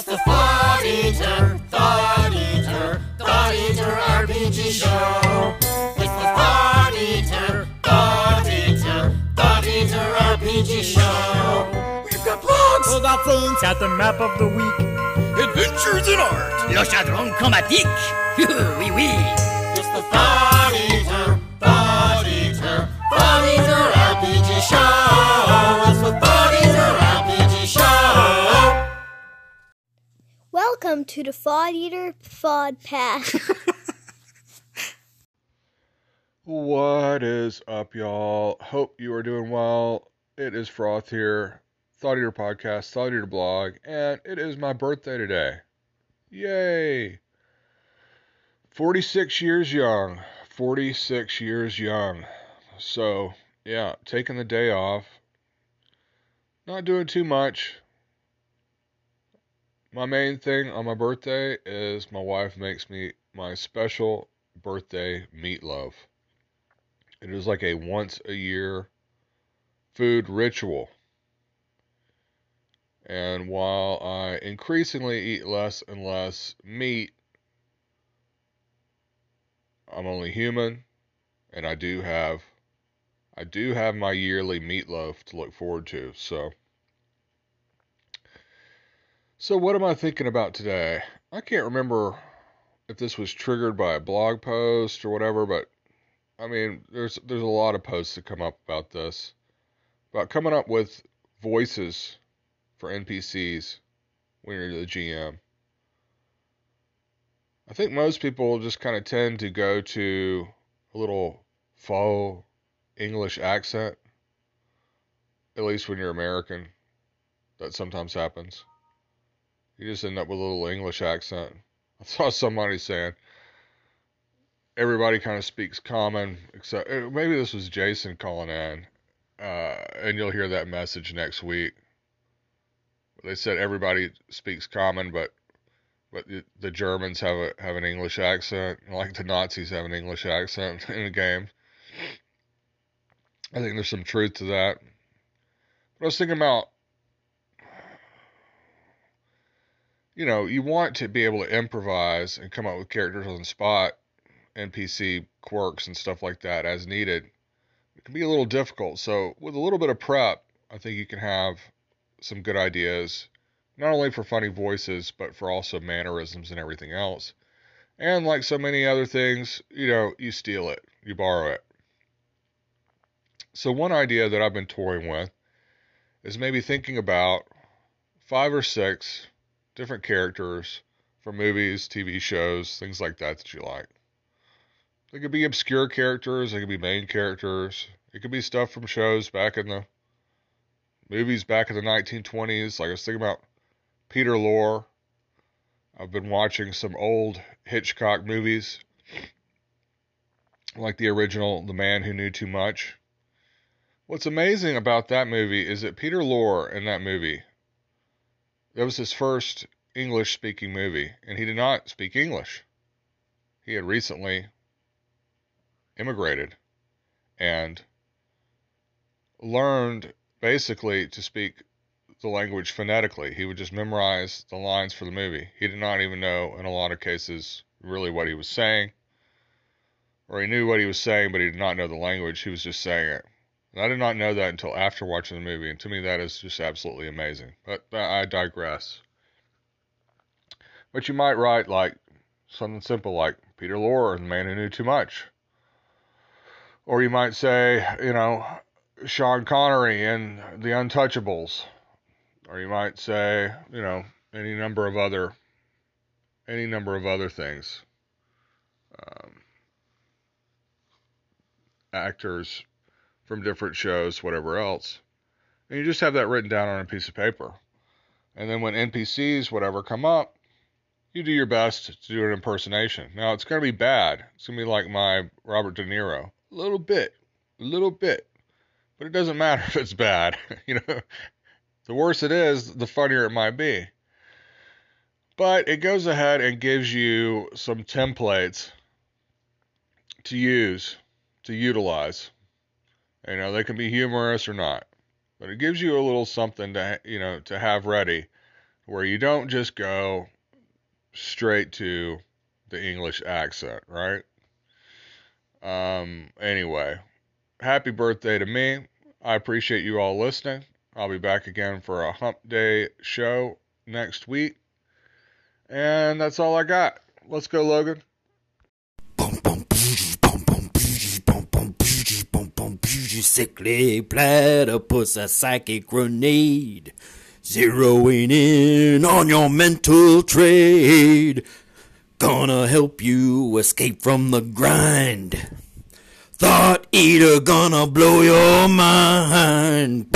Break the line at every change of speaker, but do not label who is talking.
It's the Thought Eater, Thought Eater, Thought Eater RPG Show. It's the Thought Eater, Thought Eater, Thought Eater RPG Show. We've got blogs.
We got things. Got the map of the week.
Adventures in art.
Le chaudron chromatique. oui, oui.
It's the Thought Eater,
to the Fod Eater Fod Pass.
What is up, y'all? Hope you are doing well. It is Froth here, Thought Eater Podcast, Thought Eater Blog, and it is my birthday today. Yay! 46 years young. 46 years young. So, yeah, taking the day off. Not doing too much. My main thing on my birthday is my wife makes me my special birthday meatloaf. It is like a once a year food ritual. And while I increasingly eat less and less meat, I'm only human and I do have I do have my yearly meatloaf to look forward to. So So what am I thinking about today? I can't remember if this was triggered by a blog post or whatever, but I mean, there's there's a lot of posts that come up about this, about coming up with voices for NPCs when you're the GM. I think most people just kind of tend to go to a little faux English accent, at least when you're American. That sometimes happens. You just end up with a little English accent. I saw somebody saying everybody kind of speaks common, except uh, maybe this was Jason calling in, uh, and you'll hear that message next week. They said everybody speaks common, but but the, the Germans have a have an English accent, like the Nazis have an English accent in the game. I think there's some truth to that. But I was thinking about, you know, you want to be able to improvise and come up with characters on the spot, NPC quirks and stuff like that as needed. It can be a little difficult. So with a little bit of prep, I think you can have some good ideas, not only for funny voices, but for also mannerisms and everything else. And like so many other things, you know, you steal it, you borrow it. So one idea that I've been toying with is maybe thinking about five or six different characters from movies, TV shows, things like that that you like. They could be obscure characters, they could be main characters, it could be stuff from shows back in the movies back in the 1920s. Like I was thinking about Peter Lorre. I've been watching some old Hitchcock movies, like the original The Man Who Knew Too Much. What's amazing about that movie is that Peter Lorre in that movie, that was his first English speaking movie, and he did not speak English. He had recently immigrated and learned basically to speak the language phonetically. He would just memorize the lines for the movie. He did not even know, in a lot of cases, really what he was saying. Or he knew what he was saying, but he did not know the language. He was just saying it. And I did not know that until after watching the movie. And to me, that is just absolutely amazing. But I digress. But you might write like something simple like Peter Lorre, the man who knew too much. Or you might say, you know, Sean Connery in The Untouchables. Or you might say, you know, any number of other any number of other things. Um, actors from different shows, whatever else. And you just have that written down on a piece of paper. And then when NPCs, whatever, come up, you do your best to do an impersonation. Now, it's going to be bad. It's going to be like my Robert De Niro. A little bit. A little bit. But it doesn't matter if it's bad. you know, the worse it is, the funnier it might be. But it goes ahead and gives you some templates to use, to utilize. You know, they can be humorous or not. But it gives you a little something to, you know, to have ready where you don't just go straight to the English accent, right? Um, anyway, happy birthday to me. I appreciate you all listening. I'll be back again for a hump day show next week. And that's all I got. Let's go, Logan.
Sickly platypus, a psychic grenade. Zeroing in on your mental trade. Gonna help you escape from the grind. Thought eater gonna blow your mind.